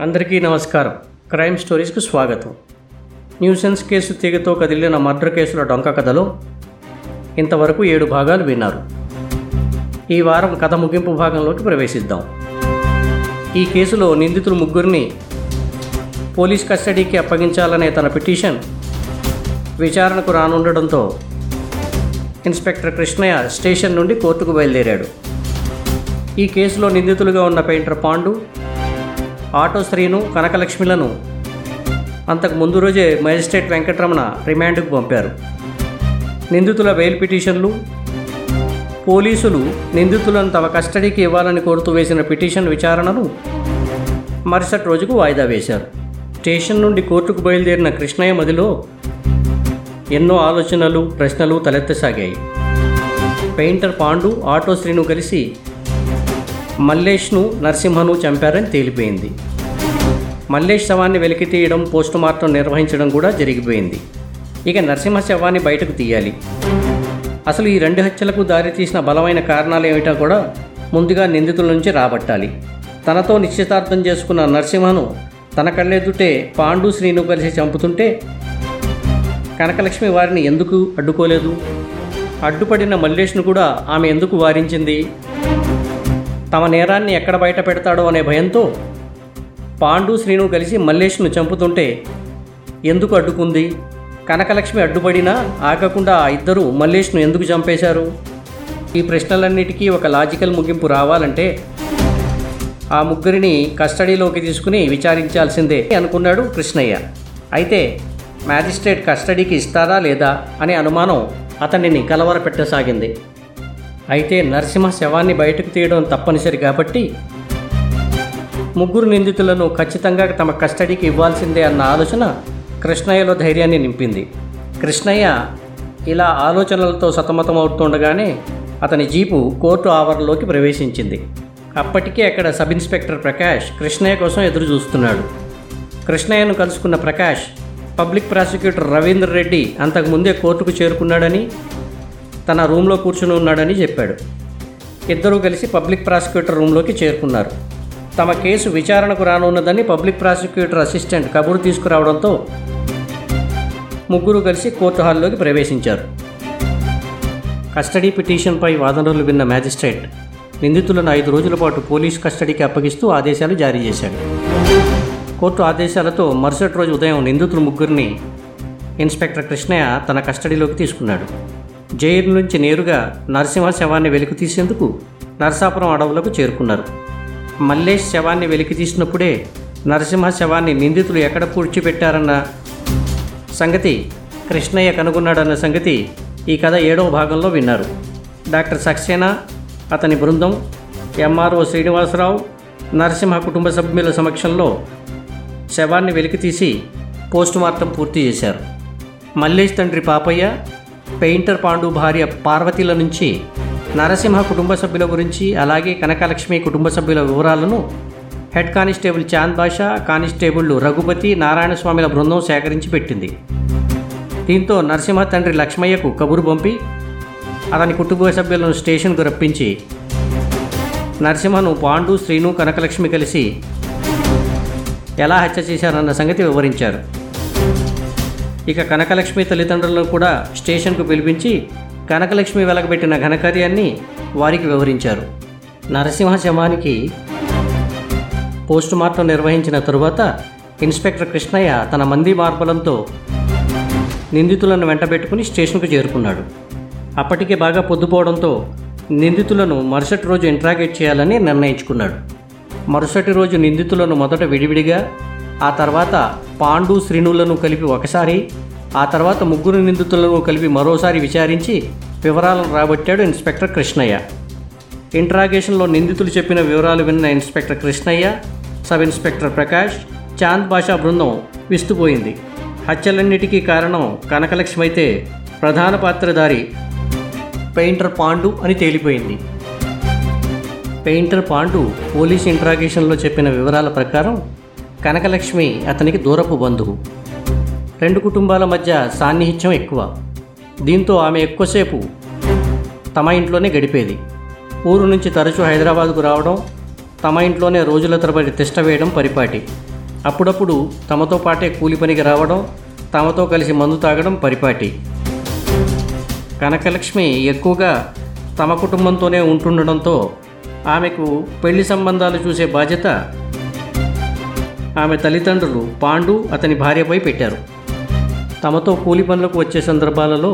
అందరికీ నమస్కారం. క్రైమ్ స్టోరీస్కు స్వాగతం. న్యూసెన్స్ కేసు తీగతో కదిలిన మర్డర్ కేసుల డొంక కథలో ఇంతవరకు ఏడు భాగాలు విన్నారు. ఈ వారం కథ ముగింపు భాగంలోకి ప్రవేశిద్దాం. ఈ కేసులో నిందితులు ముగ్గురిని పోలీస్ కస్టడీకి అప్పగించాలనే తన పిటిషన్ విచారణకు రానుండడంతో ఇన్స్పెక్టర్ కృష్ణయ్య స్టేషన్ నుండి కోర్టుకు బయలుదేరాడు. ఈ కేసులో నిందితులుగా ఉన్న పెయింటర్ పాండు ఆటో శ్రీను కనకలక్ష్మిలను అంతకు ముందు రోజే మేజిస్ట్రేట్ వెంకటరమణ రిమాండ్కు పంపారు. నిందితుల బెయిల్ పిటిషన్లు పోలీసులు నిందితులను తమ కస్టడీకి ఇవ్వాలని కోరుతూ వేసిన పిటిషన్ విచారణను మరుసటి రోజుకు వాయిదా వేశారు. స్టేషన్ నుండి కోర్టుకు బయలుదేరిన కృష్ణయ్య మదిలో ఎన్నో ఆలోచనలు ప్రశ్నలు తలెత్తసాగాయి. పెయింటర్ పాండు ఆటో శ్రీను కలిసి మల్లేష్ను నరసింహను చంపారని తేలిపోయింది. మల్లేష్ శవాన్ని వెలికి తీయడం పోస్టుమార్టం నిర్వహించడం కూడా జరిగిపోయింది. ఇక నరసింహ శవాన్ని బయటకు తీయాలి. అసలు ఈ రెండు హత్యలకు దారితీసిన బలమైన కారణాలు ఏమిటో కూడా ముందుగా నిందితుల నుంచి రాబట్టాలి. తనతో నిశ్చితార్థం చేసుకున్న నరసింహను తన కళ్ళెదుటే పాండు శ్రీను కలిసి చంపుతుంటే కనకలక్ష్మి వారిని ఎందుకు అడ్డుకోలేదు? అడ్డుపడిన మల్లేష్ను కూడా ఆమె ఎందుకు వారించింది? తమ నేరాన్ని ఎక్కడ బయట పెడతాడో అనే భయంతో పాండు శ్రీను కలిసి మల్లేష్ను చంపుతుంటే ఎందుకు అడ్డుకుంది? కనకలక్ష్మి అడ్డుపడినా ఆగకుండా ఆ ఇద్దరు మల్లేష్ను ఎందుకు చంపేశారు? ఈ ప్రశ్నలన్నిటికీ ఒక లాజికల్ ముగింపు రావాలంటే ఆ ముగ్గురిని కస్టడీలోకి తీసుకుని విచారించాల్సిందే అనుకున్నాడు కృష్ణయ్య. అయితే మ్యాజిస్ట్రేట్ కస్టడీకి ఇస్తారా లేదా అనే అనుమానం అతనిని కలవరపెట్టసాగింది. అయితే నరసింహ శవాన్ని బయటకు తీయడం తప్పనిసరి కాబట్టి ముగ్గురు నిందితులను ఖచ్చితంగా తమ కస్టడీకి ఇవ్వాల్సిందే అన్న ఆలోచన కృష్ణయ్యలో ధైర్యాన్ని నింపింది. కృష్ణయ్య ఇలా ఆలోచనలతో సతమతమవుతుండగానే అతని జీపు కోర్టు ఆవరణలోకి ప్రవేశించింది. అప్పటికే అక్కడ సబ్ ఇన్స్పెక్టర్ ప్రకాష్ కృష్ణయ్య కోసం ఎదురు చూస్తున్నాడు కృష్ణయ్యను కలుసుకున్న ప్రకాష్ పబ్లిక్ ప్రాసిక్యూటర్ రవీంద్ర రెడ్డి అంతకుముందే కోర్టుకు చేరుకున్నాడని తన రూమ్లో కూర్చుని ఉన్నాడని చెప్పాడు. ఇద్దరూ కలిసి పబ్లిక్ ప్రాసిక్యూటర్ రూమ్లోకి చేరుకున్నారు. తమ కేసు విచారణకు రానున్నదని పబ్లిక్ ప్రాసిక్యూటర్ అసిస్టెంట్ కబురు తీసుకురావడంతో ముగ్గురు కలిసి కోర్టు హాల్లోకి ప్రవేశించారు. కస్టడీ పిటిషన్పై వాదనలు విన్న మ్యాజిస్ట్రేట్ నిందితులను ఐదు రోజుల పాటు పోలీస్ కస్టడీకి అప్పగిస్తూ ఆదేశాలు జారీ చేశాడు. కోర్టు ఆదేశాలతో మరుసటి రోజు ఉదయం నిందితులు ముగ్గురిని ఇన్స్పెక్టర్ కృష్ణయ్య తన కస్టడీలోకి తీసుకున్నాడు. జైలు నుంచి నేరుగా నరసింహ శవాన్ని వెలికి తీసేందుకు నరసాపురం అడవులకు చేరుకున్నారు. మల్లేష్ శవాన్ని వెలికి తీసినప్పుడే నరసింహ శవాన్ని నిందితులు ఎక్కడ పూడ్చిపెట్టారన్న సంగతి కృష్ణయ్య కనుగొన్నాడన్న సంగతి ఈ కథ ఏడవ భాగంలో విన్నారు. డాక్టర్ సక్సేనా అతని బృందం ఎంఆర్ఓ శ్రీనివాసరావు నరసింహ కుటుంబ సభ్యుల సమక్షంలో శవాన్ని వెలికితీసి పోస్టుమార్టం పూర్తి చేశారు. మల్లేష్ తండ్రి పాపయ్య పెయింటర్ పాండు భార్య పార్వతీల నుంచి నరసింహ కుటుంబ సభ్యుల గురించి అలాగే కనకలక్ష్మి కుటుంబ సభ్యుల వివరాలను హెడ్ కానిస్టేబుల్ చాంద్ బాషా కానిస్టేబుళ్ళు రఘుపతి నారాయణస్వామిల బృందం సేకరించి పెట్టింది. దీంతో నరసింహ తండ్రి లక్ష్మయ్యకు కబురు పంపి అతని కుటుంబ సభ్యులను స్టేషన్కు రప్పించి నరసింహను పాండు శ్రీను కనకలక్ష్మి కలిసి ఎలా హత్య చేశారన్న సంగతి వివరించారు. ఇక కనకలక్ష్మి తల్లిదండ్రులను కూడా స్టేషన్కు పిలిపించి కనకలక్ష్మి వెలగబెట్టిన ఘనకార్యాన్ని వారికి వివరించారు. నరసింహ శవానికి పోస్టుమార్టం నిర్వహించిన తరువాత ఇన్స్పెక్టర్ కృష్ణయ్య తన మంది మార్బలంతో నిందితులను వెంటబెట్టుకుని స్టేషన్కు చేరుకున్నాడు. అప్పటికే బాగా పొద్దుపోవడంతో నిందితులను మరుసటి రోజు ఇంట్రాగేట్ చేయాలని నిర్ణయించుకున్నాడు. మరుసటి రోజు నిందితులను మొదట విడివిడిగా ఆ తర్వాత పాండు శ్రీనులను కలిపి ఒకసారి ఆ తర్వాత ముగ్గురు నిందితులను కలిపి మరోసారి విచారించి వివరాలను రాబట్టాడు ఇన్స్పెక్టర్ కృష్ణయ్య. ఇంట్రాగేషన్లో నిందితులు చెప్పిన వివరాలు విన్న inspector Krishnaiah sub inspector Prakash Chand Basha బృందం విస్తుపోయింది. హత్యలన్నిటికీ కారణం కనకలక్ష్మి అయితే ప్రధాన పాత్రధారి పెయింటర్ పాండు అని తేలిపోయింది. పెయింటర్ పాండు పోలీస్ ఇంట్రాగేషన్లో చెప్పిన వివరాల ప్రకారం కనకలక్ష్మి అతనికి దూరపు బంధువు. రెండు కుటుంబాల మధ్య సాన్నిహిత్యం ఎక్కువ. దీంతో ఆమె ఎక్కువసేపు తమ ఇంట్లోనే గడిపేది. ఊరు నుంచి తరచూ హైదరాబాద్కు రావడం తమ ఇంట్లోనే రోజుల తరబడి తిష్ట వేయడం పరిపాటి. అప్పుడప్పుడు తమతో పాటే కూలి పనికి రావడం తమతో కలిసి మందు తాగడం పరిపాటి. కనకలక్ష్మి ఎక్కువగా తమ కుటుంబంతోనే ఉంటుండడంతో ఆమెకు పెళ్ళి సంబంధాలు చూసే బాధ్యత ఆమె తల్లిదండ్రులు పాండు అతని భార్యపై పెట్టారు. తమతో కూలి పనులకు వచ్చే సందర్భాలలో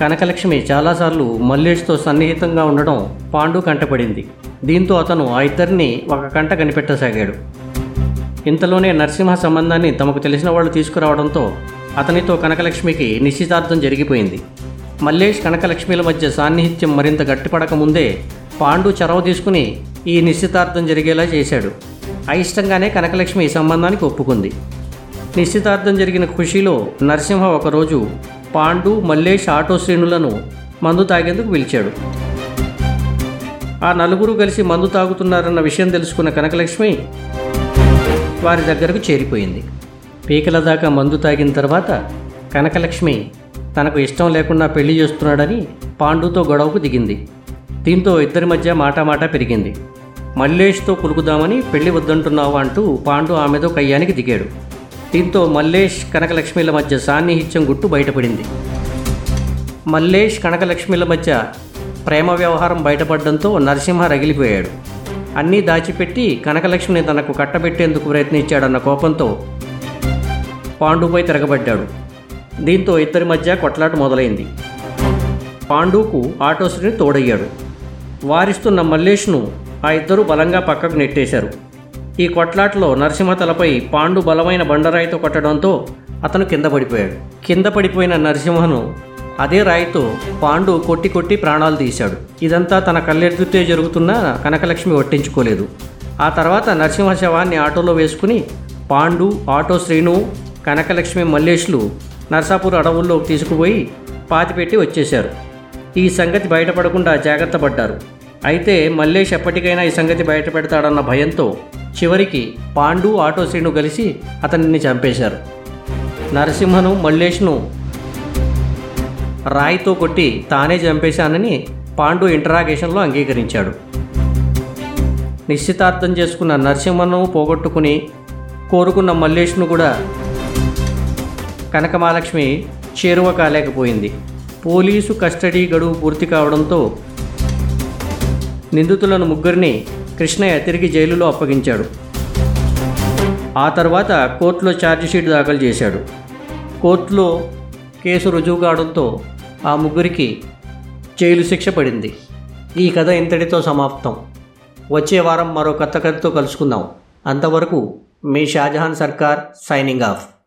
కనకలక్ష్మి చాలాసార్లు మల్లేష్తో సన్నిహితంగా ఉండడం పాండు కంటపడింది. దీంతో అతను ఆ ఇద్దరిని ఒక కంట కనిపెట్టసాగాడు. ఇంతలోనే నరసింహ సంబంధాన్ని తమకు తెలిసిన వాళ్ళు తీసుకురావడంతో అతనితో కనకలక్ష్మికి నిశ్చితార్థం జరిగిపోయింది. మల్లేష్ కనకలక్ష్మిల మధ్య సాన్నిహిత్యం మరింత గట్టిపడకముందే పాండు చొరవ తీసుకుని ఈ నిశ్చితార్థం జరిగేలా చేశాడు. అయిష్టంగానే కనకలక్ష్మి ఈ సంబంధానికి ఒప్పుకుంది. నిశ్చితార్థం జరిగిన ఖుషీలో నరసింహ ఒకరోజు పాండు మల్లేష్ ఆటో శ్రేణులను మందు తాగేందుకు పిలిచాడు. ఆ నలుగురు కలిసి మందు తాగుతున్నారన్న విషయం తెలుసుకున్న కనకలక్ష్మి వారి దగ్గరకు చేరిపోయింది. పీకల దాకా మందు తాగిన తర్వాత కనకలక్ష్మి తనకు ఇష్టం లేకుండా పెళ్ళి చేస్తున్నాడని పాండుతో గొడవకు దిగింది. దీంతో ఇద్దరి మధ్య మాటామాట పెరిగింది. మల్లేష్తో కులుకుదామని పెళ్ళి వద్దంటున్నావు అంటూ పాండు ఆమెతో కయ్యానికి దిగాడు. దీంతో మల్లేష్ కనకలక్ష్మిల మధ్య సాన్నిహిత్యం గుట్టు బయటపడింది. మల్లేష్ కనకలక్ష్మిల మధ్య ప్రేమ వ్యవహారం బయటపడడంతో నరసింహ రగిలిపోయాడు. అన్నీ దాచిపెట్టి కనకలక్ష్మిని తనకు కట్టబెట్టేందుకు ప్రయత్నించాడన్న కోపంతో పాండుపై తిరగబడ్డాడు. దీంతో ఇద్దరి మధ్య కొట్లాట మొదలైంది. పాండుకు ఆటోశ్రీని తోడయ్యాడు. వారిస్తున్న మల్లేష్ను ఆ ఇద్దరు బలంగా పక్కకు నెట్టేశారు. ఈ కొట్లాటలో నరసింహ తలపై పాండు బలమైన బండరాయితో కొట్టడంతో అతను కింద పడిపోయాడు. కింద పడిపోయిన నరసింహను అదే రాయితో పాండు కొట్టి కొట్టి ప్రాణాలు తీశాడు. ఇదంతా తన కళ్ళెదుటే జరుగుతున్న కనకలక్ష్మి వట్టించుకోలేదు. ఆ తర్వాత నరసింహ శవాన్ని ఆటోలో వేసుకుని పాండు ఆటో శ్రీను కనకలక్ష్మి మల్లేష్లు నర్సాపూర్ అడవుల్లోకి తీసుకుపోయి పాతిపెట్టి వచ్చేశారు. ఈ సంగతి బయటపడకుండా జాగ్రత్త పడ్డారు. అయితే మల్లేష్ ఎప్పటికైనా ఈ సంగతి బయట పెడతాడన్న భయంతో చివరికి పాండు ఆటో శ్రీను కలిసి అతనిని చంపేశారు. నరసింహను మల్లేష్ను రాయితో కొట్టి తానే చంపేశానని పాండు ఇంటరాగేషన్లో అంగీకరించాడు. నిశ్చితార్థం చేసుకున్న నరసింహను పోగొట్టుకుని కోరుకున్న మల్లేష్ను కూడా కనకమాలక్ష్మి చేరువ కాలేకపోయింది. పోలీసు కస్టడీ గడువు పూర్తి కావడంతో నిందితులను ముగ్గురిని కృష్ణయ్య తిరిగి జైలులో అప్పగించాడు. ఆ తర్వాత కోర్టులో ఛార్జిషీట్ దాఖలు చేశాడు. కోర్టులో కేసు రుజువు కావడంతో ఆ ముగ్గురికి జైలు శిక్ష పడింది. ఈ కథ ఇంతటితో సమాప్తం. వచ్చే వారం మరో కొత్త కథతో కలుసుకుందాం. అంతవరకు మీ షాజహాన్ సర్కార్ సైనింగ్ ఆఫ్